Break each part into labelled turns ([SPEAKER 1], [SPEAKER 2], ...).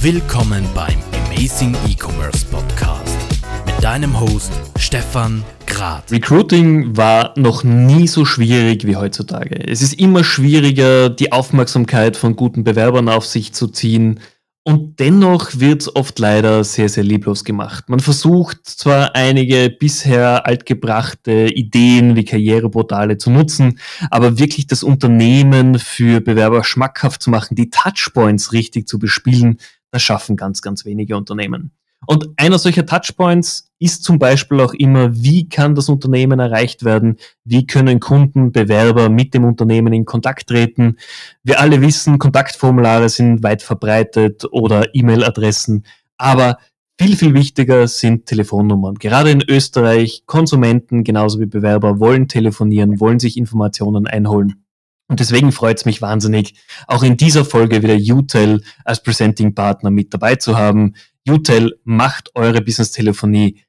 [SPEAKER 1] Willkommen beim Amazing E-Commerce Podcast mit deinem Host Stefan Grad.
[SPEAKER 2] Recruiting war noch nie so schwierig wie heutzutage. Es ist immer schwieriger, die Aufmerksamkeit von guten Bewerbern auf sich zu ziehen. Und dennoch wird es oft leider sehr, sehr lieblos gemacht. Man versucht zwar einige bisher altgebrachte Ideen wie Karriereportale zu nutzen, aber wirklich das Unternehmen für Bewerber schmackhaft zu machen, die Touchpoints richtig zu bespielen, das schaffen ganz, ganz wenige Unternehmen. Und einer solcher Touchpoints ist zum Beispiel auch immer, wie kann das Unternehmen erreicht werden? Wie können Kunden, Bewerber mit dem Unternehmen in Kontakt treten? Wir alle wissen, Kontaktformulare sind weit verbreitet oder E-Mail-Adressen. Aber viel, viel wichtiger sind Telefonnummern. Gerade in Österreich, Konsumenten genauso wie Bewerber wollen telefonieren, wollen sich Informationen einholen. Und deswegen freut es mich wahnsinnig, auch in dieser Folge wieder UTEL als Presenting Partner mit dabei zu haben. UTEL macht eure Business-Telefonie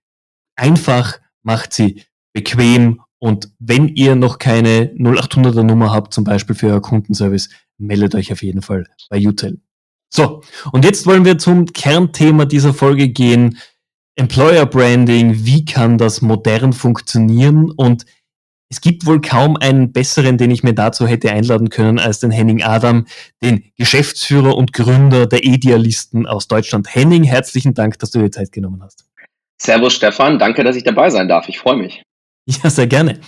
[SPEAKER 2] einfach, macht sie bequem und wenn ihr noch keine 0800er Nummer habt, zum Beispiel für euer Kundenservice, meldet euch auf jeden Fall bei UTEL. So, und jetzt wollen wir zum Kernthema dieser Folge gehen. Employer Branding, wie kann das modern funktionieren und es gibt wohl kaum einen besseren, den ich mir dazu hätte einladen können, als den Henning Adam, den Geschäftsführer und Gründer der Idealisten aus Deutschland. Henning, herzlichen Dank, dass du dir Zeit genommen hast.
[SPEAKER 3] Servus Stefan, danke, dass ich dabei sein darf. Ich freue mich.
[SPEAKER 2] Ja, sehr gerne.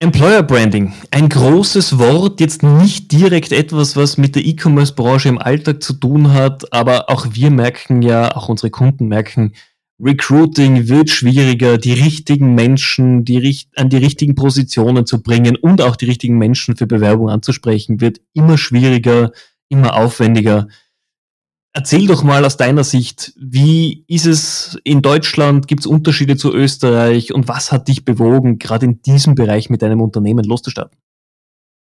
[SPEAKER 2] Employer Branding, ein großes Wort, jetzt nicht direkt etwas, was mit der E-Commerce-Branche im Alltag zu tun hat, aber auch wir merken ja, auch unsere Kunden merken, Recruiting wird schwieriger, die richtigen Menschen die, an die richtigen Positionen zu bringen und auch die richtigen Menschen für Bewerbung anzusprechen, wird immer schwieriger, immer aufwendiger. Erzähl doch mal aus deiner Sicht, wie ist es in Deutschland? Gibt es Unterschiede zu Österreich? Und was hat dich bewogen, gerade in diesem Bereich mit deinem Unternehmen loszustarten?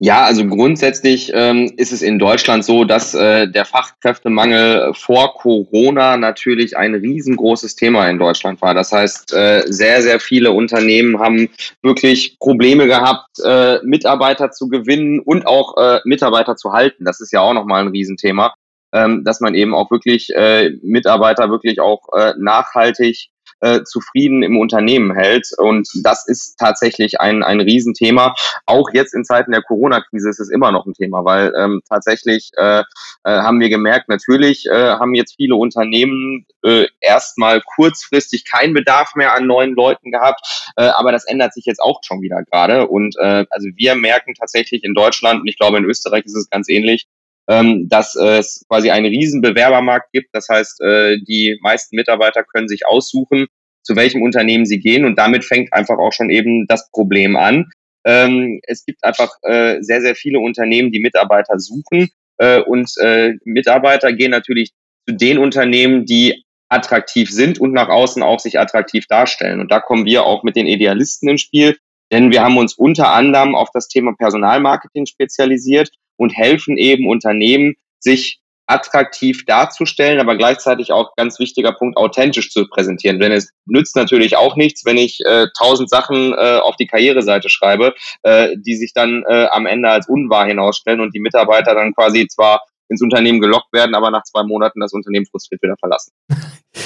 [SPEAKER 3] Ja, also grundsätzlich ähm, ist es in Deutschland so, dass äh, der Fachkräftemangel vor Corona natürlich ein riesengroßes Thema in Deutschland war. Das heißt, äh, sehr, sehr viele Unternehmen haben wirklich Probleme gehabt, äh, Mitarbeiter zu gewinnen und auch äh, Mitarbeiter zu halten. Das ist ja auch nochmal ein Riesenthema, ähm, dass man eben auch wirklich äh, Mitarbeiter wirklich auch äh, nachhaltig äh, zufrieden im Unternehmen hält. Und das ist tatsächlich ein, ein Riesenthema. Auch jetzt in Zeiten der Corona-Krise ist es immer noch ein Thema, weil ähm, tatsächlich äh, äh, haben wir gemerkt, natürlich äh, haben jetzt viele Unternehmen äh, erstmal kurzfristig keinen Bedarf mehr an neuen Leuten gehabt, äh, aber das ändert sich jetzt auch schon wieder gerade. Und äh, also wir merken tatsächlich in Deutschland, und ich glaube in Österreich ist es ganz ähnlich, ähm, dass es quasi einen riesen Bewerbermarkt gibt. Das heißt, äh, die meisten Mitarbeiter können sich aussuchen, zu welchem Unternehmen sie gehen und damit fängt einfach auch schon eben das Problem an. Ähm, es gibt einfach äh, sehr, sehr viele Unternehmen, die Mitarbeiter suchen äh, und äh, Mitarbeiter gehen natürlich zu den Unternehmen, die attraktiv sind und nach außen auch sich attraktiv darstellen. Und da kommen wir auch mit den Idealisten ins Spiel, denn wir haben uns unter anderem auf das Thema Personalmarketing spezialisiert und helfen eben Unternehmen, sich attraktiv darzustellen, aber gleichzeitig auch ganz wichtiger Punkt, authentisch zu präsentieren. Denn es nützt natürlich auch nichts, wenn ich äh, tausend äh, Sachen äh, auf die Karriereseite schreibe, äh, die sich dann äh, am Ende als unwahr hinausstellen und die Mitarbeiter dann quasi zwar ins Unternehmen gelockt werden, aber nach zwei Monaten das Unternehmen frustriert wieder verlassen.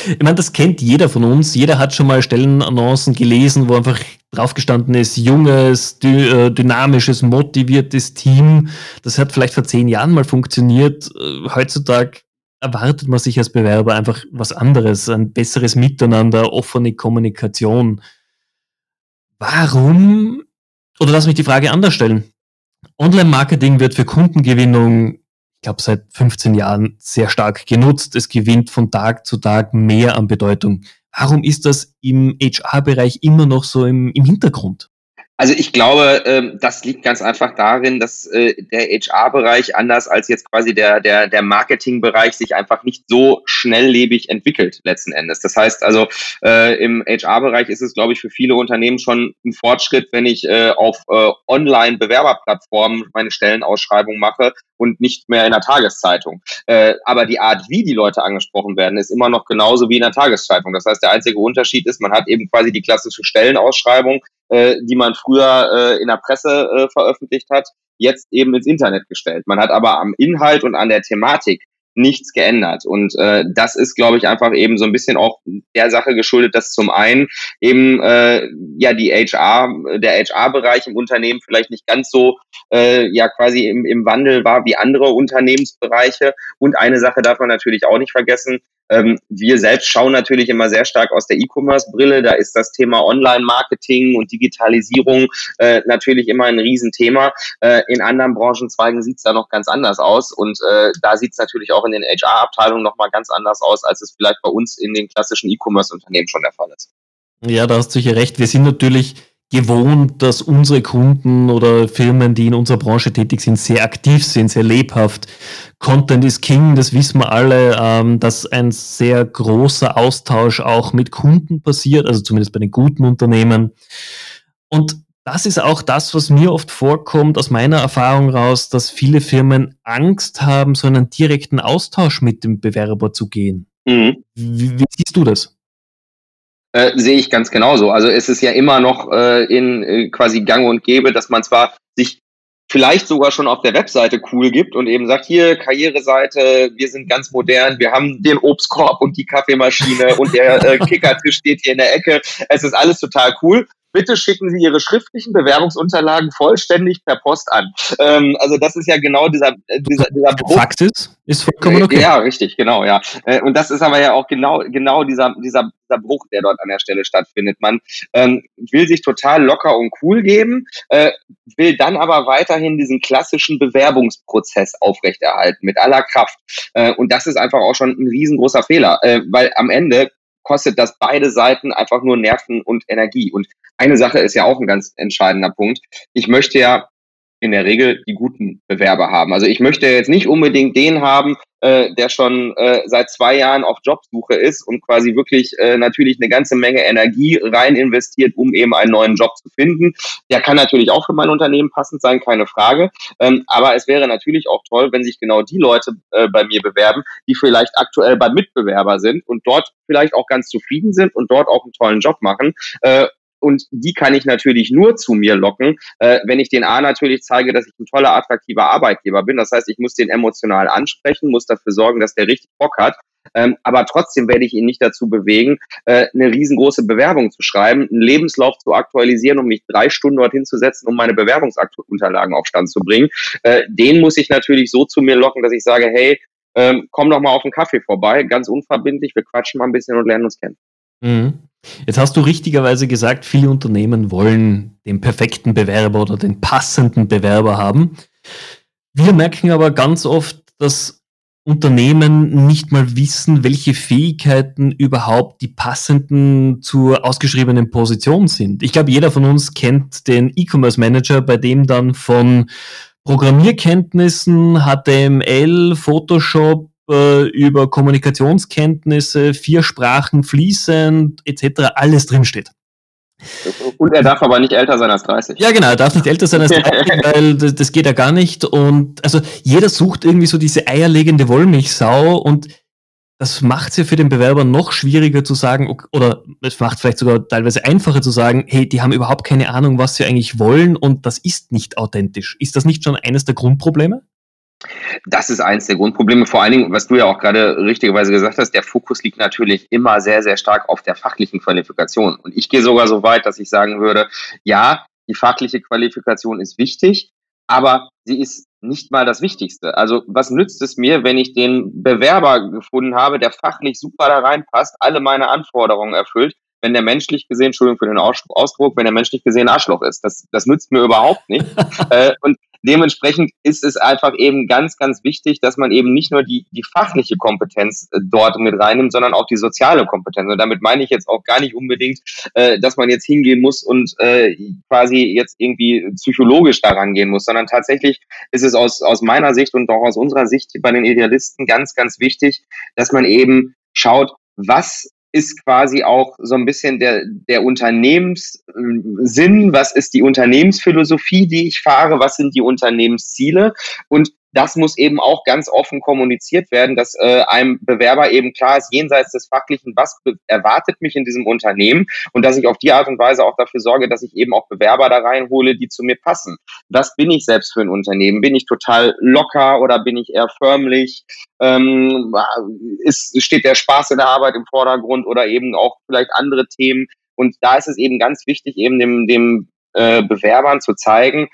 [SPEAKER 2] Ich meine, das kennt jeder von uns. Jeder hat schon mal Stellenannoncen gelesen, wo einfach draufgestanden ist, junges, dy äh, dynamisches, motiviertes Team. Das hat vielleicht vor zehn Jahren mal funktioniert. Äh, heutzutage erwartet man sich als Bewerber einfach was anderes, ein besseres Miteinander, offene Kommunikation. Warum, oder lass mich die Frage anders stellen. Online-Marketing wird für Kundengewinnung ich glaube, seit 15 Jahren sehr stark genutzt. Es gewinnt von Tag zu Tag mehr an Bedeutung. Warum ist das im HR-Bereich immer noch so im, im Hintergrund?
[SPEAKER 3] Also ich glaube, ähm, das liegt ganz einfach darin, dass äh, der HR-Bereich anders als jetzt quasi der, der, der Marketing-Bereich sich einfach nicht so schnelllebig entwickelt letzten Endes. Das heißt also, äh, im HR-Bereich ist es, glaube ich, für viele Unternehmen schon ein Fortschritt, wenn ich äh, auf Online-Bewerberplattformen meine Stellenausschreibung mache und nicht mehr in der Tageszeitung. Aber die Art, wie die Leute angesprochen werden, ist immer noch genauso wie in der Tageszeitung. Das heißt, der einzige Unterschied ist, man hat eben quasi die klassische Stellenausschreibung, äh, die man früher äh, in der Presse äh, veröffentlicht hat, jetzt eben ins Internet gestellt. Man hat aber am Inhalt und an der Thematik nichts geändert. Und äh, das ist, glaube ich, einfach eben so ein bisschen auch der Sache geschuldet, dass zum einen eben äh, ja die HR, der HR-Bereich im Unternehmen vielleicht nicht ganz so äh, ja quasi im, im Wandel war wie andere Unternehmensbereiche. Und eine Sache darf man natürlich auch nicht vergessen, ähm, wir selbst schauen natürlich immer sehr stark aus der E-Commerce-Brille. Da ist das Thema Online-Marketing und Digitalisierung äh, natürlich immer ein Riesenthema. Äh, in anderen Branchenzweigen sieht es da noch ganz anders aus. Und äh, da sieht es natürlich auch in den HR-Abteilungen nochmal ganz anders aus, als es vielleicht bei uns in den klassischen E-Commerce-Unternehmen schon der Fall ist.
[SPEAKER 2] Ja, da hast du sicher recht. Wir sind natürlich gewohnt, dass unsere Kunden oder Firmen, die in unserer Branche tätig sind, sehr aktiv sind, sehr lebhaft. Content is King, das wissen wir alle, ähm, dass ein sehr großer Austausch auch mit Kunden passiert, also zumindest bei den guten Unternehmen. Und das ist auch das, was mir oft vorkommt aus meiner Erfahrung raus, dass viele Firmen Angst haben, so einen direkten Austausch mit dem Bewerber zu gehen. Mhm. Wie, wie siehst du das?
[SPEAKER 3] Äh, sehe ich ganz genauso. Also es ist ja immer noch äh, in äh, quasi Gang und Gäbe, dass man zwar sich vielleicht sogar schon auf der Webseite cool gibt und eben sagt, hier Karriereseite, wir sind ganz modern, wir haben den Obstkorb und die Kaffeemaschine und der äh, Kickertisch steht hier in der Ecke. Es ist alles total cool bitte schicken Sie Ihre schriftlichen Bewerbungsunterlagen vollständig per Post an. Ähm, also das ist ja genau dieser, äh, dieser, dieser
[SPEAKER 2] Bruch. Fakt ist, ist vollkommen okay.
[SPEAKER 3] Ja, richtig, genau, ja. Äh, und das ist aber ja auch genau, genau dieser, dieser, dieser Bruch, der dort an der Stelle stattfindet. Man ähm, will sich total locker und cool geben, äh, will dann aber weiterhin diesen klassischen Bewerbungsprozess aufrechterhalten mit aller Kraft. Äh, und das ist einfach auch schon ein riesengroßer Fehler, äh, weil am Ende kostet das beide Seiten einfach nur Nerven und Energie. Und eine Sache ist ja auch ein ganz entscheidender Punkt. Ich möchte ja in der Regel die guten Bewerber haben. Also ich möchte jetzt nicht unbedingt den haben, äh, der schon äh, seit zwei Jahren auf Jobsuche ist und quasi wirklich äh, natürlich eine ganze Menge Energie rein investiert, um eben einen neuen Job zu finden. Der kann natürlich auch für mein Unternehmen passend sein, keine Frage. Ähm, aber es wäre natürlich auch toll, wenn sich genau die Leute äh, bei mir bewerben, die vielleicht aktuell beim Mitbewerber sind und dort vielleicht auch ganz zufrieden sind und dort auch einen tollen Job machen äh, und die kann ich natürlich nur zu mir locken, äh, wenn ich den A natürlich zeige, dass ich ein toller, attraktiver Arbeitgeber bin. Das heißt, ich muss den emotional ansprechen, muss dafür sorgen, dass der richtig Bock hat. Ähm, aber trotzdem werde ich ihn nicht dazu bewegen, äh, eine riesengroße Bewerbung zu schreiben, einen Lebenslauf zu aktualisieren, um mich drei Stunden dorthin zu setzen, um meine Bewerbungsunterlagen auf Stand zu bringen. Äh, den muss ich natürlich so zu mir locken, dass ich sage, hey, ähm, komm doch mal auf einen Kaffee vorbei, ganz unverbindlich, wir quatschen mal ein bisschen und lernen uns kennen.
[SPEAKER 2] Mhm. Jetzt hast du richtigerweise gesagt, viele Unternehmen wollen den perfekten Bewerber oder den passenden Bewerber haben. Wir merken aber ganz oft, dass Unternehmen nicht mal wissen, welche Fähigkeiten überhaupt die passenden zur ausgeschriebenen Position sind. Ich glaube, jeder von uns kennt den E-Commerce Manager, bei dem dann von Programmierkenntnissen, HTML, Photoshop, über Kommunikationskenntnisse, vier Sprachen fließend etc. alles drinsteht.
[SPEAKER 3] Und er darf aber nicht älter sein als 30.
[SPEAKER 2] Ja, genau, er darf nicht älter sein als 30, weil das, das, geht ja gar nicht. Und also jeder sucht irgendwie so diese eierlegende Wollmilchsau und das macht es ja für den Bewerber noch schwieriger zu sagen, oder es macht vielleicht sogar teilweise einfacher zu sagen, hey, die haben überhaupt keine Ahnung, was sie eigentlich wollen und das ist nicht authentisch. Ist das nicht schon eines der Grundprobleme?
[SPEAKER 3] Das ist eins der Grundprobleme. Vor allen Dingen, was du ja auch gerade richtigerweise gesagt hast, der Fokus liegt natürlich immer sehr, sehr stark auf der fachlichen Qualifikation. Und ich gehe sogar so weit, dass ich sagen würde, ja, die fachliche Qualifikation ist wichtig, aber sie ist nicht mal das Wichtigste. Also was nützt es mir, wenn ich den Bewerber gefunden habe, der fachlich super da reinpasst, alle meine Anforderungen erfüllt, wenn der menschlich gesehen, Entschuldigung für den Ausdruck, wenn der menschlich gesehen Arschloch ist. Das, das nützt mir überhaupt nicht. äh, und dementsprechend ist es einfach eben ganz, ganz wichtig, dass man eben nicht nur die, die fachliche Kompetenz äh, dort mit reinnimmt, sondern auch die soziale Kompetenz. Und damit meine ich jetzt auch gar nicht unbedingt, äh, dass man jetzt hingehen muss und äh, quasi jetzt irgendwie psychologisch daran gehen muss, sondern tatsächlich ist es aus, aus meiner Sicht und auch aus unserer Sicht bei den Idealisten ganz, ganz wichtig, dass man eben schaut, was ist quasi auch so ein bisschen der, der Unternehmenssinn, was ist die Unternehmensphilosophie, die ich fahre, was sind die Unternehmensziele? Und das muss eben auch ganz offen kommuniziert werden, dass äh, einem Bewerber eben klar ist, jenseits des Fachlichen, was erwartet mich in diesem Unternehmen und dass ich auf die Art und Weise auch dafür sorge, dass ich eben auch Bewerber da reinhole, die zu mir passen. Was bin ich selbst für ein Unternehmen? Bin ich total locker oder bin ich eher förmlich? Ähm, ist, steht der Spaß in der Arbeit im Vordergrund oder eben auch vielleicht andere Themen? Und da ist es eben ganz wichtig, eben dem, dem äh, Bewerbern zu zeigen,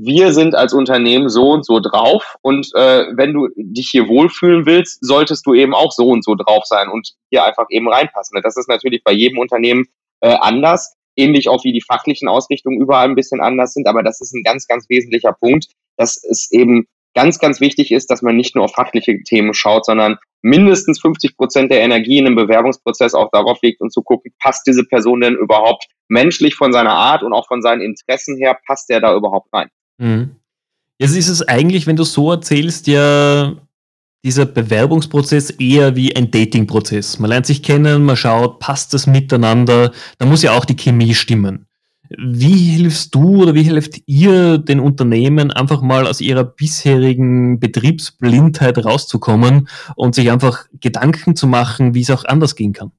[SPEAKER 3] wir sind als Unternehmen so und so drauf und äh, wenn du dich hier wohlfühlen willst, solltest du eben auch so und so drauf sein und hier einfach eben reinpassen. Das ist natürlich bei jedem Unternehmen äh, anders, ähnlich auch wie die fachlichen Ausrichtungen überall ein bisschen anders sind, aber das ist ein ganz, ganz wesentlicher Punkt, dass es eben ganz, ganz wichtig ist, dass man nicht nur auf fachliche Themen schaut, sondern mindestens 50 Prozent der Energie in einem Bewerbungsprozess auch darauf legt und zu gucken, passt diese Person denn überhaupt menschlich von seiner Art und auch von seinen Interessen her, passt der da überhaupt rein?
[SPEAKER 2] Mhm. Jetzt ist es eigentlich, wenn du so erzählst, ja dieser Bewerbungsprozess eher wie ein Datingprozess. Man lernt sich kennen, man schaut, passt es miteinander, da muss ja auch die Chemie stimmen. Wie hilfst du oder wie helft ihr den Unternehmen einfach mal aus ihrer bisherigen Betriebsblindheit rauszukommen und sich einfach Gedanken zu machen, wie es auch anders gehen kann?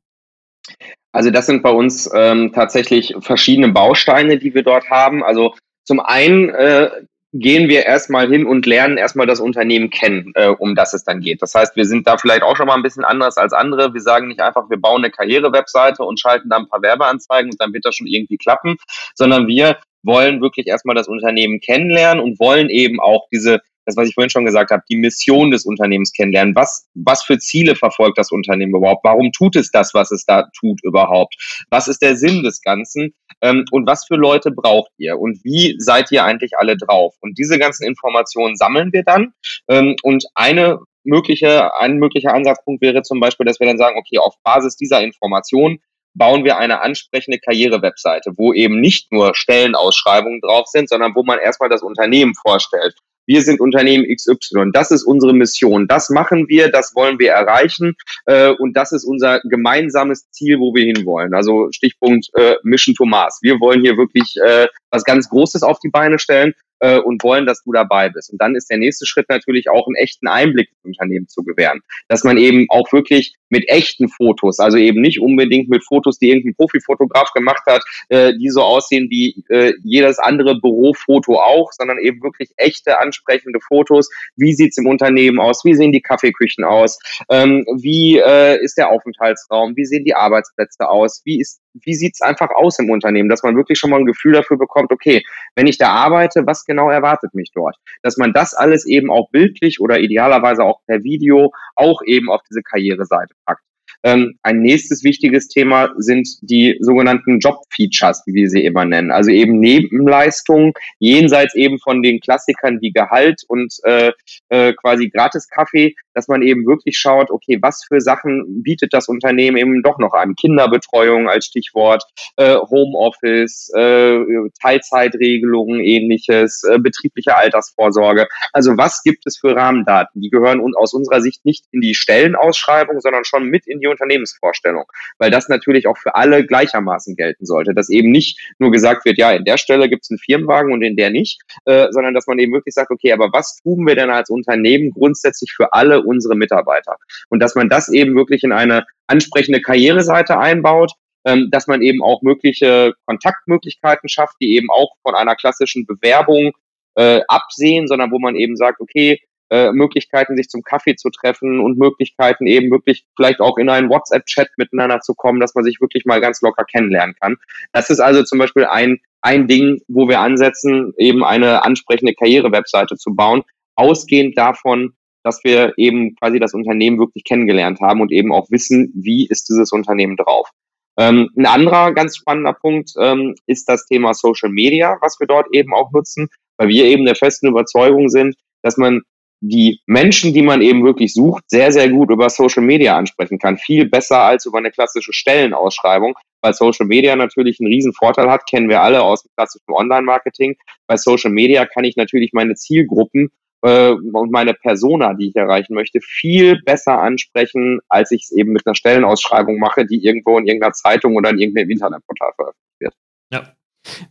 [SPEAKER 3] Also das sind bei uns ähm, tatsächlich verschiedene Bausteine, die wir dort haben. Also zum einen äh, gehen wir erstmal hin und lernen erstmal das Unternehmen kennen, äh, um das es dann geht. Das heißt, wir sind da vielleicht auch schon mal ein bisschen anders als andere. Wir sagen nicht einfach, wir bauen eine Karrierewebseite und schalten da ein paar Werbeanzeigen und dann wird das schon irgendwie klappen, sondern wir wollen wirklich erstmal das Unternehmen kennenlernen und wollen eben auch diese das, was ich vorhin schon gesagt habe, die Mission des Unternehmens kennenlernen. Was, was für Ziele verfolgt das Unternehmen überhaupt? Warum tut es das, was es da tut überhaupt? Was ist der Sinn des Ganzen? Ähm, und was für Leute braucht ihr? Und wie seid ihr eigentlich alle drauf? Und diese ganzen Informationen sammeln wir dann. Ähm, und eine mögliche, ein möglicher Ansatzpunkt wäre zum Beispiel, dass wir dann sagen, okay, auf Basis dieser Informationen bauen wir eine ansprechende Karriere-Webseite, wo eben nicht nur Stellenausschreibungen drauf sind, sondern wo man erstmal das Unternehmen vorstellt, wir sind Unternehmen XY, das ist unsere Mission, das machen wir, das wollen wir erreichen äh, und das ist unser gemeinsames Ziel, wo wir hinwollen. Also Stichpunkt äh, Mission to Mars. Wir wollen hier wirklich äh, was ganz Großes auf die Beine stellen äh, und wollen, dass du dabei bist. Und dann ist der nächste Schritt natürlich auch einen echten Einblick ins Unternehmen zu gewähren. Dass man eben auch wirklich mit echten Fotos, also eben nicht unbedingt mit Fotos, die irgendein Profifotograf gemacht hat, äh, die so aussehen wie äh, jedes andere Bürofoto auch, sondern eben wirklich echte, ansprechende Fotos. Wie sieht's im Unternehmen aus? Wie sehen die Kaffeeküchen aus? Ähm, wie äh, ist der Aufenthaltsraum? Wie sehen die Arbeitsplätze aus? Wie ist wie sieht's einfach aus im Unternehmen, dass man wirklich schon mal ein Gefühl dafür bekommt, okay, wenn ich da arbeite, was genau erwartet mich dort? Dass man das alles eben auch bildlich oder idealerweise auch per Video auch eben auf diese Karriereseite packt. Ähm, ein nächstes wichtiges Thema sind die sogenannten Job-Features, wie wir sie immer nennen. Also eben Nebenleistungen, jenseits eben von den Klassikern wie Gehalt und äh, äh, quasi Gratis-Kaffee, dass man eben wirklich schaut, okay, was für Sachen bietet das Unternehmen eben doch noch an? Kinderbetreuung als Stichwort, äh, Homeoffice, äh, Teilzeitregelungen, ähnliches, äh, betriebliche Altersvorsorge. Also was gibt es für Rahmendaten? Die gehören aus unserer Sicht nicht in die Stellenausschreibung, sondern schon mit in die Unternehmensvorstellung, weil das natürlich auch für alle gleichermaßen gelten sollte, dass eben nicht nur gesagt wird, ja, in der Stelle gibt es einen Firmenwagen und in der nicht, äh, sondern dass man eben wirklich sagt, okay, aber was tun wir denn als Unternehmen grundsätzlich für alle unsere Mitarbeiter? Und dass man das eben wirklich in eine ansprechende Karriereseite einbaut, ähm, dass man eben auch mögliche Kontaktmöglichkeiten schafft, die eben auch von einer klassischen Bewerbung äh, absehen, sondern wo man eben sagt, okay, äh, Möglichkeiten, sich zum Kaffee zu treffen und Möglichkeiten eben wirklich vielleicht auch in einen WhatsApp-Chat miteinander zu kommen, dass man sich wirklich mal ganz locker kennenlernen kann. Das ist also zum Beispiel ein, ein Ding, wo wir ansetzen, eben eine ansprechende Karriere-Webseite zu bauen, ausgehend davon, dass wir eben quasi das Unternehmen wirklich kennengelernt haben und eben auch wissen, wie ist dieses Unternehmen drauf. Ähm, ein anderer ganz spannender Punkt ähm, ist das Thema Social Media, was wir dort eben auch nutzen, weil wir eben der festen Überzeugung sind, dass man die Menschen, die man eben wirklich sucht, sehr, sehr gut über Social Media ansprechen kann. Viel besser als über eine klassische Stellenausschreibung, weil Social Media natürlich einen riesen Vorteil hat, kennen wir alle aus dem klassischen Online-Marketing. Bei Social Media kann ich natürlich meine Zielgruppen äh, und meine Persona, die ich erreichen möchte, viel besser ansprechen, als ich es eben mit einer Stellenausschreibung mache, die irgendwo in irgendeiner Zeitung oder in irgendeinem Internetportal veröffentlicht wird.
[SPEAKER 2] Ja.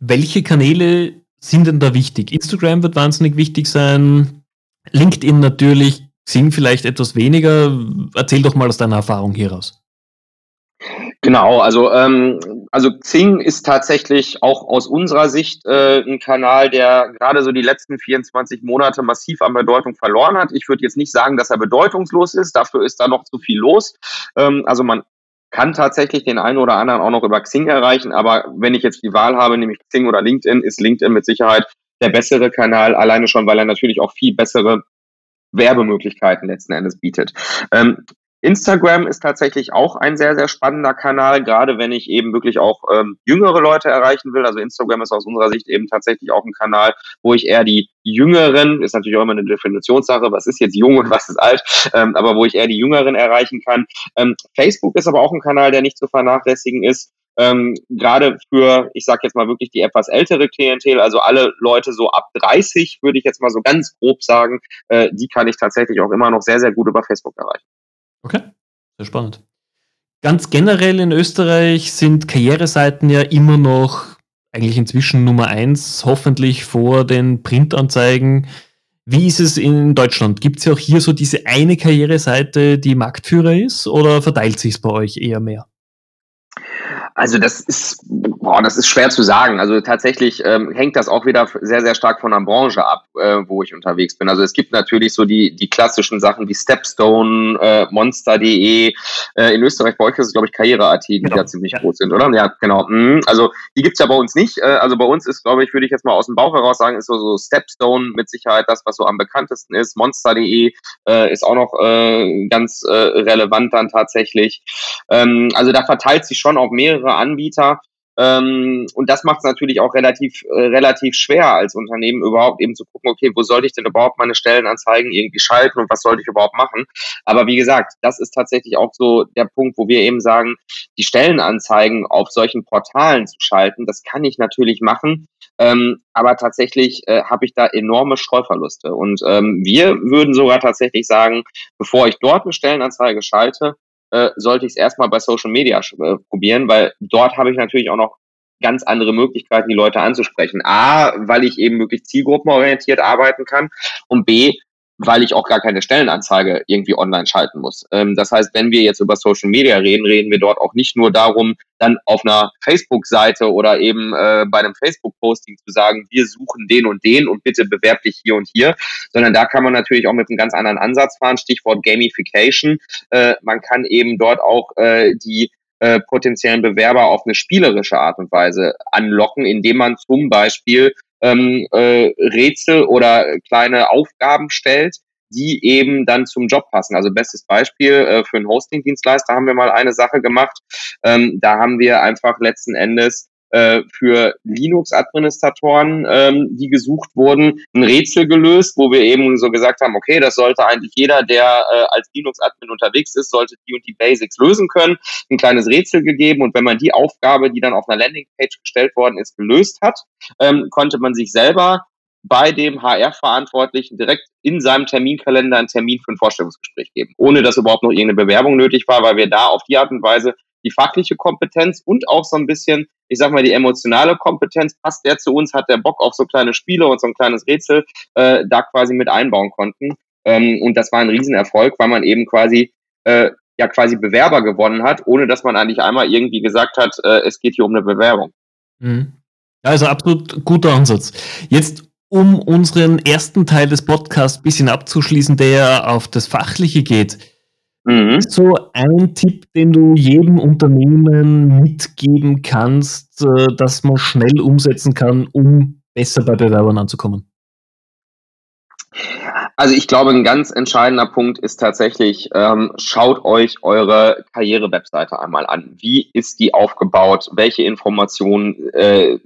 [SPEAKER 2] Welche Kanäle sind denn da wichtig? Instagram wird wahnsinnig wichtig sein. LinkedIn natürlich, Xing vielleicht etwas weniger. Erzähl doch mal aus deiner Erfahrung hieraus.
[SPEAKER 3] Genau, also ähm, also Xing ist tatsächlich auch aus unserer Sicht äh, ein Kanal, der gerade so die letzten 24 Monate massiv an Bedeutung verloren hat. Ich würde jetzt nicht sagen, dass er bedeutungslos ist, dafür ist da noch zu viel los. Ähm, also man kann tatsächlich den einen oder anderen auch noch über Xing erreichen, aber wenn ich jetzt die Wahl habe, nämlich Xing oder LinkedIn, ist LinkedIn mit Sicherheit der bessere Kanal, alleine schon, weil er natürlich auch viel bessere Werbemöglichkeiten letzten Endes bietet. Ähm, Instagram ist tatsächlich auch ein sehr, sehr spannender Kanal, gerade wenn ich eben wirklich auch ähm, jüngere Leute erreichen will. Also Instagram ist aus unserer Sicht eben tatsächlich auch ein Kanal, wo ich eher die Jüngeren, ist natürlich auch immer eine Definitionssache, was ist jetzt jung und was ist alt, ähm, aber wo ich eher die Jüngeren erreichen kann. Ähm, Facebook ist aber auch ein Kanal, der nicht zu vernachlässigen ist. Ähm, gerade für, ich sage jetzt mal wirklich die etwas ältere Klientel, also alle Leute so ab 30, würde ich jetzt mal so ganz grob sagen, äh, die kann ich tatsächlich auch immer noch sehr, sehr gut über Facebook erreichen.
[SPEAKER 2] Okay, sehr spannend. Ganz generell in Österreich sind Karriereseiten ja immer noch eigentlich inzwischen Nummer eins, hoffentlich vor den Printanzeigen. Wie ist es in Deutschland? Gibt es ja auch hier so diese eine Karriereseite, die Marktführer ist, oder verteilt sich es bei euch eher mehr?
[SPEAKER 3] Also das ist, boah, das ist schwer zu sagen. Also tatsächlich ähm, hängt das auch wieder sehr, sehr stark von der Branche ab, äh, wo ich unterwegs bin. Also es gibt natürlich so die, die klassischen Sachen wie Stepstone, äh, Monster.de. Äh, in Österreich bei euch ist es, glaube ich, Karriere.at, die genau. da ziemlich ja. groß sind, oder? Ja, genau. Mhm. Also die gibt's ja bei uns nicht. Äh, also bei uns ist, glaube ich, würde ich jetzt mal aus dem Bauch heraus sagen, ist so, so Stepstone mit Sicherheit das, was so am bekanntesten ist. Monster.de äh, ist auch noch äh, ganz äh, relevant dann tatsächlich. Ähm, also da verteilt sich schon auf mehrere mehrere Anbieter. Ähm, und das macht es natürlich auch relativ, äh, relativ schwer als Unternehmen überhaupt eben zu gucken, okay, wo sollte ich denn überhaupt meine Stellenanzeigen irgendwie schalten und was sollte ich überhaupt machen? Aber wie gesagt, das ist tatsächlich auch so der Punkt, wo wir eben sagen, die Stellenanzeigen auf solchen Portalen zu schalten, das kann ich natürlich machen. Ähm, aber tatsächlich äh, habe ich da enorme Streuverluste. Und ähm, wir würden sogar tatsächlich sagen, bevor ich dort eine Stellenanzeige schalte, äh, sollte ich es erstmal bei Social Media äh, probieren, weil dort habe ich natürlich auch noch ganz andere Möglichkeiten, die Leute anzusprechen. A, weil ich eben wirklich zielgruppenorientiert arbeiten kann und B, weil ich auch gar keine Stellenanzeige irgendwie online schalten muss. Ähm, das heißt, wenn wir jetzt über Social Media reden, reden wir dort auch nicht nur darum, dann auf einer Facebook-Seite oder eben äh, bei einem Facebook-Posting zu sagen, wir suchen den und den und bitte bewerb dich hier und hier, sondern da kann man natürlich auch mit einem ganz anderen Ansatz fahren, Stichwort Gamification. Äh, man kann eben dort auch äh, die äh, potenziellen Bewerber auf eine spielerische Art und Weise anlocken, indem man zum Beispiel ähm, äh, Rätsel oder kleine Aufgaben stellt, die eben dann zum Job passen. Also bestes Beispiel äh, für einen Hosting-Dienstleister haben wir mal eine Sache gemacht. Ähm, da haben wir einfach letzten Endes äh, für Linux-Administratoren, ähm, die gesucht wurden, ein Rätsel gelöst, wo wir eben so gesagt haben, okay, das sollte eigentlich jeder, der äh, als Linux-Admin unterwegs ist, sollte die und die Basics lösen können. Ein kleines Rätsel gegeben und wenn man die Aufgabe, die dann auf einer Landingpage gestellt worden ist, gelöst hat, ähm, konnte man sich selber bei dem HR-Verantwortlichen direkt in seinem Terminkalender einen Termin für ein Vorstellungsgespräch geben, ohne dass überhaupt noch irgendeine Bewerbung nötig war, weil wir da auf die Art und Weise die fachliche Kompetenz und auch so ein bisschen, ich sag mal, die emotionale Kompetenz, passt der zu uns, hat der Bock auf so kleine Spiele und so ein kleines Rätsel, äh, da quasi mit einbauen konnten. Ähm, und das war ein Riesenerfolg, weil man eben quasi äh, ja quasi Bewerber gewonnen hat, ohne dass man eigentlich einmal irgendwie gesagt hat, äh, es geht hier um eine Bewerbung.
[SPEAKER 2] Mhm. Also absolut guter Ansatz. Jetzt um unseren ersten Teil des Podcasts ein bisschen abzuschließen, der auf das Fachliche geht. Mhm. So ein Tipp, den du jedem Unternehmen mitgeben kannst, äh, dass man schnell umsetzen kann, um besser bei Bewerbern anzukommen?
[SPEAKER 3] Also ich glaube, ein ganz entscheidender Punkt ist tatsächlich, ähm, schaut euch eure Karriere-Webseite einmal an. Wie ist die aufgebaut? Welche Informationen äh,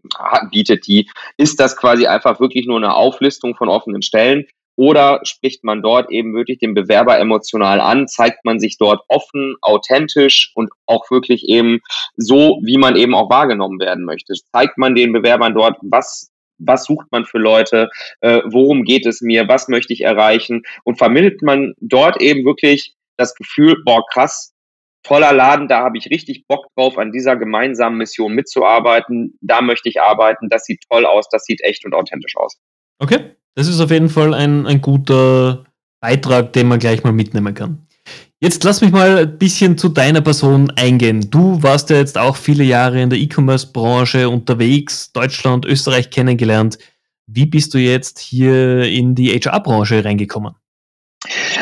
[SPEAKER 3] bietet die? Ist das quasi einfach wirklich nur eine Auflistung von offenen Stellen? Oder spricht man dort eben wirklich den Bewerber emotional an, zeigt man sich dort offen, authentisch und auch wirklich eben so, wie man eben auch wahrgenommen werden möchte. Zeigt man den Bewerbern dort, was was sucht man für Leute, äh, worum geht es mir, was möchte ich erreichen? Und vermittelt man dort eben wirklich das Gefühl, boah, krass, toller Laden, da habe ich richtig Bock drauf, an dieser gemeinsamen Mission mitzuarbeiten, da möchte ich arbeiten, das sieht toll aus, das sieht echt und authentisch aus.
[SPEAKER 2] Okay, Das ist auf jeden Fall ein, ein guter Beitrag, den man gleich mal mitnehmen kann. Jetzt lass mich mal ein bisschen zu deiner Person eingehen. Du warst ja jetzt auch viele Jahre in der E-Commerce-Branche unterwegs, Deutschland, Österreich kennengelernt. Wie bist du jetzt hier in die HR-Branche reingekommen?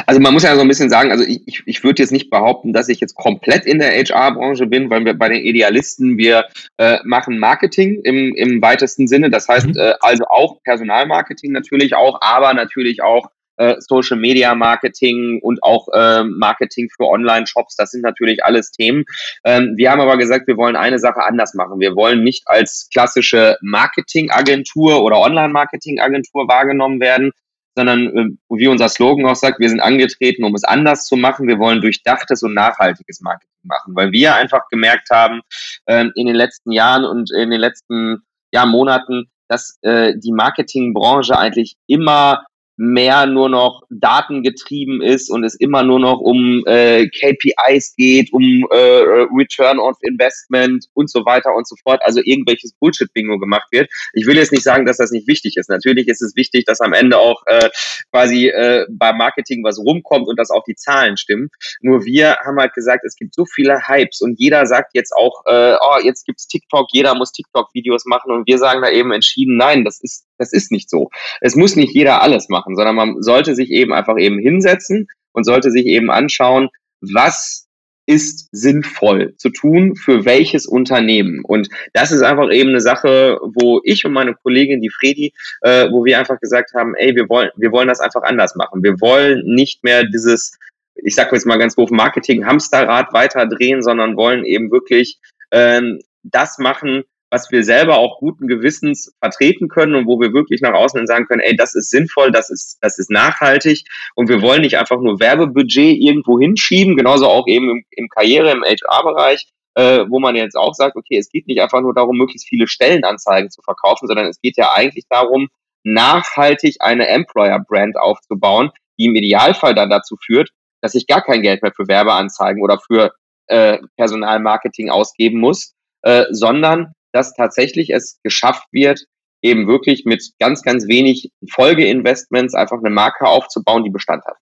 [SPEAKER 3] Also man muss ja so ein bisschen sagen, also ich, ich, würde jetzt nicht behaupten, dass ich jetzt komplett in der HR-Branche bin, weil wir bei den Idealisten, wir äh, machen Marketing im, im weitesten Sinne. Das heißt mhm. äh, also auch Personalmarketing natürlich auch, aber natürlich auch äh, Social Media Marketing und auch äh, Marketing für Online-Shops. Das sind natürlich alles Themen. Ähm, wir haben aber gesagt, wir wollen eine Sache anders machen. Wir wollen nicht als klassische Marketingagentur oder Online-Marketingagentur wahrgenommen werden, sondern äh, wie unser Slogan auch sagt, wir sind angetreten, um es anders zu machen. Wir wollen durchdachtes und nachhaltiges Marketing machen, weil wir einfach gemerkt haben äh, in den letzten Jahren und in den letzten ja, Monaten, dass äh, die Marketingbranche eigentlich immer mehr nur noch datengetrieben ist und es immer nur noch um äh, KPIs geht, um äh, Return of Investment und so weiter und so fort, also irgendwelches Bullshit-Bingo gemacht wird. Ich will jetzt nicht sagen, dass das nicht wichtig ist. Natürlich ist es wichtig, dass am Ende auch äh, quasi äh, beim Marketing was rumkommt und dass auch die Zahlen stimmen. Nur wir haben halt gesagt, es gibt so viele Hypes und jeder sagt jetzt auch, äh, oh, jetzt gibt's TikTok, jeder muss TikTok-Videos machen und wir sagen da eben entschieden, nein, das ist das ist nicht so. Es muss nicht jeder alles machen, sondern man sollte sich eben einfach eben hinsetzen und sollte sich eben anschauen, was ist sinnvoll zu tun für welches Unternehmen. Und das ist einfach eben eine Sache, wo ich und meine Kollegin, die Fredi, äh, wo wir einfach gesagt haben, ey, wir wollen, wir wollen das einfach anders machen. Wir wollen nicht mehr dieses, ich sage jetzt mal ganz doof, Marketing-Hamsterrad weiterdrehen, sondern wollen eben wirklich ähm, das machen, was wir selber auch guten Gewissens vertreten können und wo wir wirklich nach außen sagen können, ey, das ist sinnvoll, das ist, das ist nachhaltig und wir wollen nicht einfach nur Werbebudget irgendwo hinschieben, genauso auch eben im, im Karriere, im HR-Bereich, äh, wo man jetzt auch sagt, okay, es geht nicht einfach nur darum, möglichst viele Stellenanzeigen zu verkaufen, sondern es geht ja eigentlich darum, nachhaltig eine Employer-Brand aufzubauen, die im Idealfall dann dazu führt, dass ich gar kein Geld mehr für Werbeanzeigen oder für äh, Personalmarketing ausgeben muss, äh, sondern dass tatsächlich es geschafft wird, eben wirklich mit ganz, ganz wenig Folgeinvestments einfach eine Marke aufzubauen, die Bestand hat.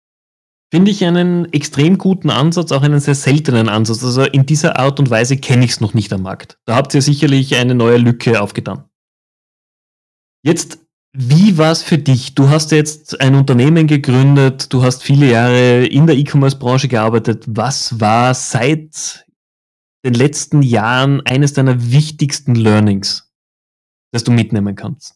[SPEAKER 2] Finde ich einen extrem guten Ansatz, auch einen sehr seltenen Ansatz. Also in dieser Art und Weise kenne ich es noch nicht am Markt. Da habt ihr sicherlich eine neue Lücke aufgetan. Jetzt, wie war es für dich? Du hast jetzt ein Unternehmen gegründet, du hast viele Jahre in der E-Commerce-Branche gearbeitet. Was war seit den letzten Jahren eines deiner wichtigsten Learnings, das du mitnehmen kannst?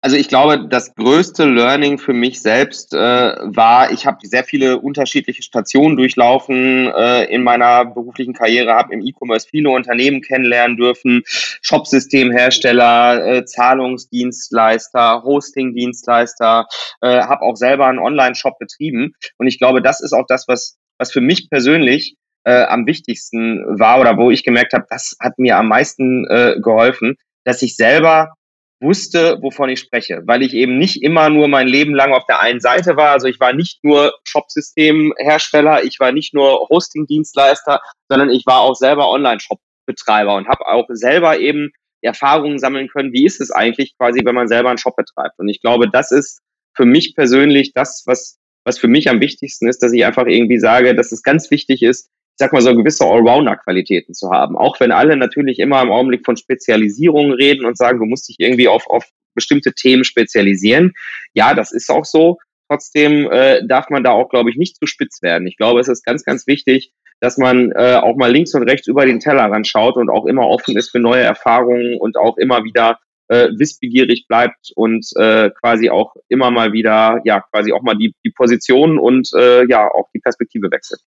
[SPEAKER 3] Also ich glaube, das größte Learning für mich selbst äh, war, ich habe sehr viele unterschiedliche Stationen durchlaufen äh, in meiner beruflichen Karriere, habe im E-Commerce viele Unternehmen kennenlernen dürfen, Shopsystemhersteller, äh, Zahlungsdienstleister, Hostingdienstleister, äh, habe auch selber einen Online-Shop betrieben und ich glaube, das ist auch das, was was für mich persönlich äh, am wichtigsten war oder wo ich gemerkt habe, das hat mir am meisten äh, geholfen, dass ich selber wusste, wovon ich spreche, weil ich eben nicht immer nur mein Leben lang auf der einen Seite war. Also ich war nicht nur Shopsystemhersteller, ich war nicht nur Hosting-Dienstleister, sondern ich war auch selber Online-Shop-Betreiber und habe auch selber eben Erfahrungen sammeln können, wie ist es eigentlich quasi, wenn man selber einen Shop betreibt. Und ich glaube, das ist für mich persönlich das, was, was für mich am wichtigsten ist, dass ich einfach irgendwie sage, dass es ganz wichtig ist, sag mal so gewisse Allrounder-Qualitäten zu haben. Auch wenn alle natürlich immer im Augenblick von Spezialisierungen reden und sagen, du musst dich irgendwie auf, auf bestimmte Themen spezialisieren. Ja, das ist auch so. Trotzdem äh, darf man da auch, glaube ich, nicht zu spitz werden. Ich glaube, es ist ganz, ganz wichtig, dass man äh, auch mal links und rechts über den Tellerrand schaut und auch immer offen ist für neue Erfahrungen und auch immer wieder äh, wissbegierig bleibt und äh, quasi auch immer mal wieder, ja, quasi auch mal die, die Position und äh, ja, auch die Perspektive wechselt.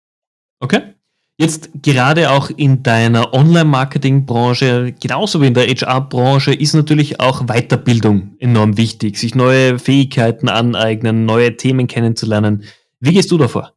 [SPEAKER 2] Okay. Jetzt gerade auch in deiner Online-Marketing-Branche, genauso wie in der HR-Branche, ist natürlich auch Weiterbildung enorm wichtig, sich neue Fähigkeiten aneignen, neue Themen kennenzulernen. Wie gehst du davor?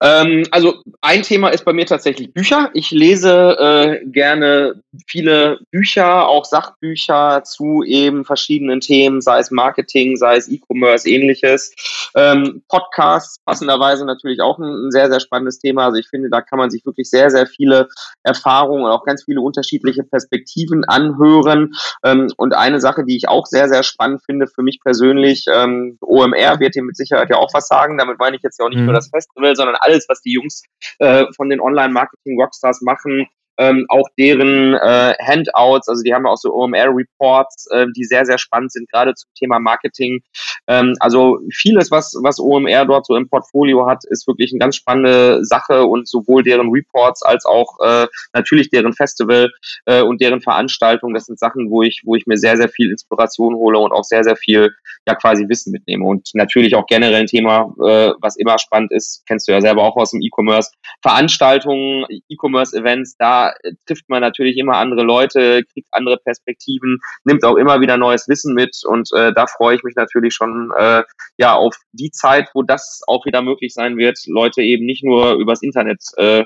[SPEAKER 3] Ähm, also ein Thema ist bei mir tatsächlich Bücher. Ich lese äh, gerne viele Bücher, auch Sachbücher zu eben verschiedenen Themen, sei es Marketing, sei es E-Commerce, ähnliches. Ähm, Podcasts, passenderweise natürlich auch ein, ein, sehr, sehr spannendes Thema. Also ich finde, da kann man sich wirklich sehr, sehr viele Erfahrungen und auch ganz viele unterschiedliche Perspektiven anhören. Ähm, und eine Sache, die ich auch sehr, sehr spannend finde für mich persönlich, ähm, OMR wird hier mit Sicherheit ja auch was sagen. Damit meine ich jetzt ja auch nicht mhm. nur das Festival, sondern alles, was die Jungs äh, von den Online-Marketing-Rockstars machen, ähm, auch deren äh, Handouts, also die haben auch so OMR-Reports, äh, die sehr, sehr spannend sind, gerade zum Thema Marketing. Ähm, also vieles, was, was OMR dort so im Portfolio hat, ist wirklich eine ganz spannende Sache und sowohl deren Reports als auch äh, natürlich deren Festival äh, und deren Veranstaltung, das sind Sachen, wo ich, wo ich mir sehr, sehr viel Inspiration hole und auch sehr, sehr viel ja quasi Wissen mitnehme. Und natürlich auch generell ein Thema, äh, was immer spannend ist, kennst du ja selber auch aus dem E-Commerce, Veranstaltungen, E-Commerce-Events, da trifft man natürlich immer andere Leute, kriegt andere Perspektiven, nimmt auch immer wieder neues Wissen mit und äh, da freue ich mich natürlich schon äh, ja auf die Zeit, wo das auch wieder möglich sein wird, Leute eben nicht nur übers Internet äh,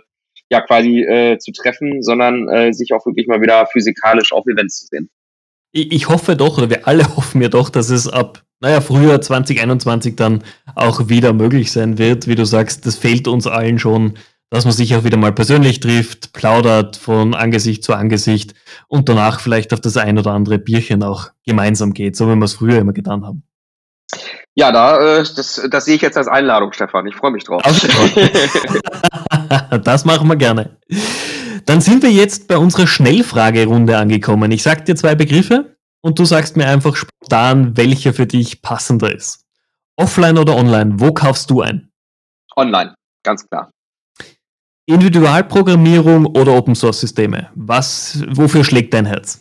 [SPEAKER 3] ja quasi äh, zu treffen, sondern äh, sich auch wirklich mal wieder physikalisch auf Events zu sehen.
[SPEAKER 2] Ich, hoffe doch, oder wir alle hoffen ja doch, dass es ab, naja, früher 2021 dann auch wieder möglich sein wird. Wie du sagst, das fehlt uns allen schon dass man sich auch wieder mal persönlich trifft, plaudert von Angesicht zu Angesicht und danach vielleicht auf das ein oder andere Bierchen auch gemeinsam geht, so wie wir es früher immer getan haben.
[SPEAKER 3] Ja, da, äh, das, das sehe ich jetzt als Einladung, Stefan. Ich freue mich drauf.
[SPEAKER 2] das machen wir gerne. Dann sind wir jetzt bei unserer Schnellfragerunde angekommen. Ich sage dir zwei Begriffe und du sagst mir einfach spontan, welcher für dich passender ist. Offline oder online? Wo kaufst du ein?
[SPEAKER 3] Online, ganz klar.
[SPEAKER 2] Individualprogrammierung oder Open Source Systeme? Was, wofür schlägt dein Herz?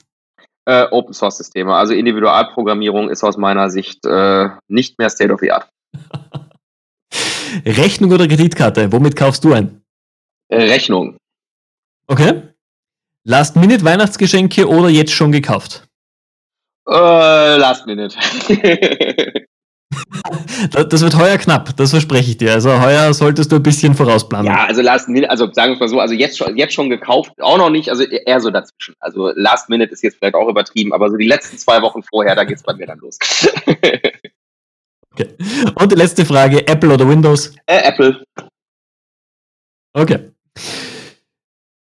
[SPEAKER 3] Äh, Open Source Systeme. Also Individualprogrammierung ist aus meiner Sicht äh, nicht mehr State of the Art.
[SPEAKER 2] Rechnung oder Kreditkarte? Womit kaufst du ein?
[SPEAKER 3] Äh, Rechnung.
[SPEAKER 2] Okay. Last Minute Weihnachtsgeschenke oder jetzt schon gekauft?
[SPEAKER 3] Äh, last Minute.
[SPEAKER 2] Das wird heuer knapp, das verspreche ich dir. Also heuer solltest du ein bisschen vorausplanen.
[SPEAKER 3] Ja, also Last Minute, also sagen wir es mal so, also jetzt schon, jetzt schon gekauft, auch noch nicht, also eher so dazwischen. Also Last Minute ist jetzt vielleicht auch übertrieben, aber so die letzten zwei Wochen vorher, da geht es bei mir dann los.
[SPEAKER 2] okay. Und die letzte Frage, Apple oder Windows?
[SPEAKER 3] Äh, Apple.
[SPEAKER 2] Okay.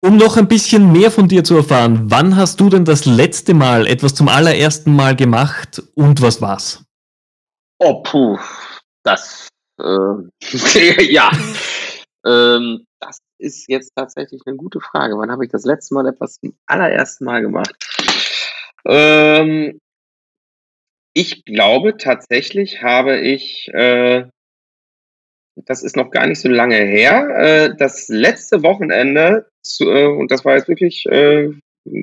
[SPEAKER 2] Um noch ein bisschen mehr von dir zu erfahren, wann hast du denn das letzte Mal etwas zum allerersten Mal gemacht und was war's?
[SPEAKER 3] Oh, puh, das, äh, ja, ähm, das ist jetzt tatsächlich eine gute Frage. Wann habe ich das letzte Mal etwas zum allerersten Mal gemacht? Ähm, ich glaube tatsächlich habe ich, äh, das ist noch gar nicht so lange her, äh, das letzte Wochenende, zu, äh, und das war jetzt wirklich äh,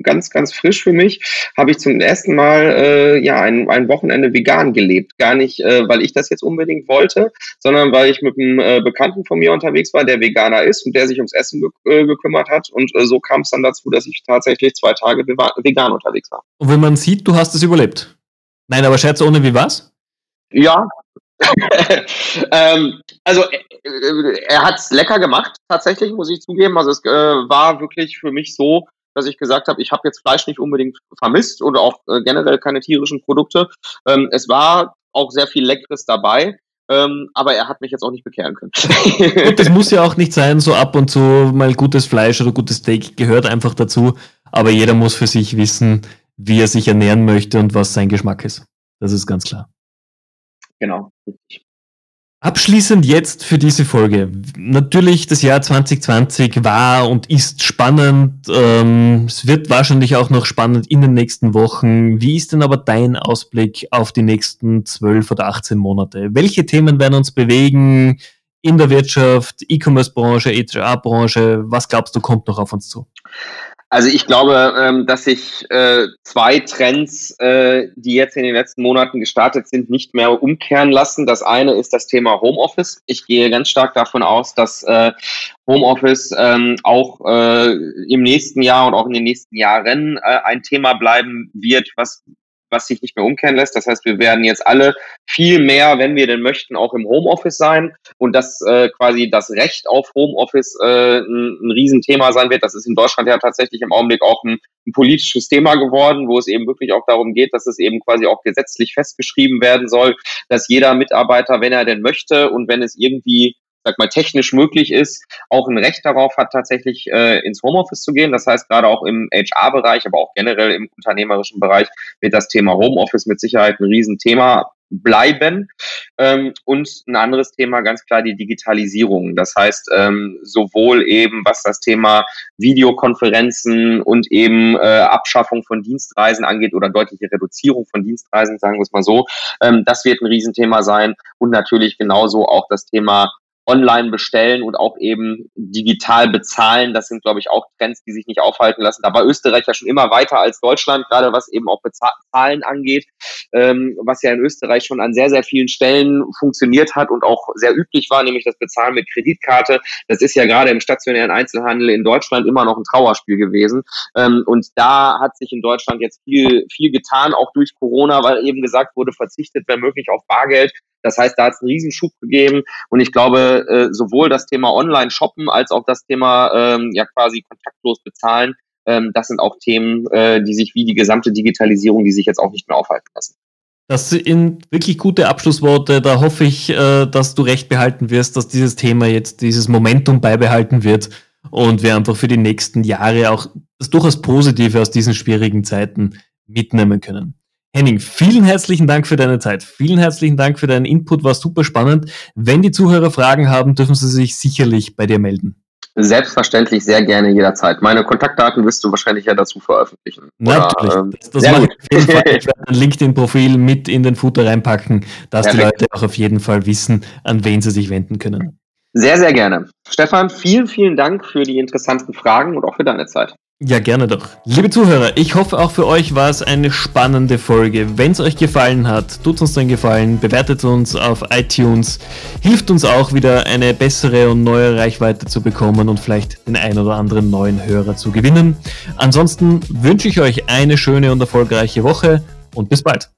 [SPEAKER 3] ganz, ganz frisch für mich, habe ich zum ersten Mal äh, ja ein, ein Wochenende vegan gelebt. Gar nicht, äh, weil ich das jetzt unbedingt wollte, sondern weil ich mit einem äh, Bekannten von mir unterwegs war, der Veganer ist und der sich ums Essen ge äh, gekümmert hat. Und äh, so kam es dann dazu, dass ich tatsächlich zwei Tage vegan unterwegs war.
[SPEAKER 2] Und wenn man sieht, du hast es überlebt. Nein, aber Scherz ohne, wie war's?
[SPEAKER 3] Ja. ähm, also äh, er hat es lecker gemacht, tatsächlich, muss ich zugeben. Also es war wirklich für mich so, dass ich gesagt habe, ich habe jetzt Fleisch nicht unbedingt vermisst oder auch äh, generell keine tierischen Produkte. Ähm, es war auch sehr viel Leckeres dabei. Ähm, aber er hat mich jetzt auch nicht bekehren können.
[SPEAKER 2] Gut, das muss ja auch nicht sein, so ab und zu mal gutes Fleisch oder gutes Steak gehört einfach dazu. Aber jeder muss für sich wissen, wie er sich ernähren möchte und was sein Geschmack ist. Das ist ganz klar.
[SPEAKER 3] Genau,
[SPEAKER 2] richtig. Abschließend jetzt für diese Folge. Natürlich, das Jahr 2020 war und ist spannend. Ähm, es wird wahrscheinlich auch noch spannend in den nächsten Wochen. Wie ist denn aber dein Ausblick auf die nächsten 12 oder 18 Monate? Welche Themen werden uns bewegen in der Wirtschaft, E-Commerce-Branche, HR-Branche? Was glaubst du, kommt noch auf uns zu?
[SPEAKER 3] Also ich glaube, ähm, dass sich äh, zwei Trends, äh, die jetzt in den letzten Monaten gestartet sind, nicht mehr umkehren lassen. Das eine ist das Thema Homeoffice. Ich gehe ganz stark davon aus, dass äh, Homeoffice ähm, auch im nächsten Jahr und auch in den nächsten Jahren ein Thema bleiben wird, was was sich nicht mehr umkehren lässt. Das heißt, wir werden jetzt alle viel mehr, wenn wir denn möchten, auch im Homeoffice sein und dass äh, quasi das Recht auf Homeoffice äh, ein, ein Riesenthema sein wird. Das ist in Deutschland ja tatsächlich im Augenblick auch ein, ein politisches Thema geworden, wo es eben wirklich auch darum geht, dass es eben quasi auch gesetzlich festgeschrieben werden soll, dass jeder Mitarbeiter, wenn er denn möchte und wenn es irgendwie sag mal, technisch möglich ist, auch ein Recht darauf hat, tatsächlich äh, ins Homeoffice zu gehen. Das heißt, gerade auch im HR-Bereich, aber auch generell im unternehmerischen Bereich wird das Thema Homeoffice mit Sicherheit ein Riesenthema bleiben. Ähm, und ein anderes Thema, ganz klar, die Digitalisierung. Das heißt, ähm, sowohl eben was das Thema Videokonferenzen und eben äh, Abschaffung von Dienstreisen angeht oder deutliche Reduzierung von Dienstreisen, sagen wir es mal so, ähm, das wird ein Riesenthema sein. Und natürlich genauso auch das Thema online bestellen und auch eben digital bezahlen. Das sind, glaube ich, auch Trends, die sich nicht aufhalten lassen. Da war Österreich ja schon immer weiter als Deutschland, gerade was eben auch Bezahlen angeht, ähm, was ja in Österreich schon an sehr, sehr vielen Stellen funktioniert hat und auch sehr üblich war, nämlich das Bezahlen mit Kreditkarte. Das ist ja gerade im stationären Einzelhandel in Deutschland immer noch ein Trauerspiel gewesen. Ähm, und da hat sich in Deutschland jetzt viel, viel getan, auch durch Corona, weil eben gesagt wurde, verzichtet, wenn möglich, auf Bargeld. Das heißt, da hat es einen Riesenschub gegeben und ich glaube, äh, sowohl das Thema Online-Shoppen als auch das Thema ähm, ja quasi kontaktlos bezahlen, ähm, das sind auch Themen, äh, die sich wie die gesamte Digitalisierung, die sich jetzt auch nicht mehr aufhalten lassen.
[SPEAKER 2] Das sind wirklich gute Abschlussworte. Da hoffe ich, äh, dass du recht behalten wirst, dass dieses Thema jetzt dieses Momentum beibehalten wird und wir einfach für die nächsten Jahre auch das durchaus Positive aus diesen schwierigen Zeiten mitnehmen können. Henning, vielen herzlichen Dank für deine Zeit. Vielen herzlichen Dank für deinen Input, war super spannend. Wenn die Zuhörer Fragen haben, dürfen sie sich sicherlich bei dir melden.
[SPEAKER 3] Selbstverständlich, sehr gerne jederzeit. Meine Kontaktdaten wirst du wahrscheinlich ja dazu veröffentlichen.
[SPEAKER 2] Natürlich. Oder, ähm, das, das mache ich auf jeden Fall. Ich werde ein LinkedIn-Profil mit in den Footer reinpacken, dass Perfekt. die Leute auch auf jeden Fall wissen, an wen sie sich wenden können.
[SPEAKER 3] Sehr, sehr gerne. Stefan, vielen, vielen Dank für die interessanten Fragen und auch für deine Zeit.
[SPEAKER 2] Ja, gerne doch. Liebe Zuhörer, ich hoffe auch für euch war es eine spannende Folge. Wenn es euch gefallen hat, tut uns den Gefallen, bewertet uns auf iTunes, hilft uns auch wieder eine bessere und neue Reichweite zu bekommen und vielleicht den ein oder anderen neuen Hörer zu gewinnen. Ansonsten wünsche ich euch eine schöne und erfolgreiche Woche und bis bald.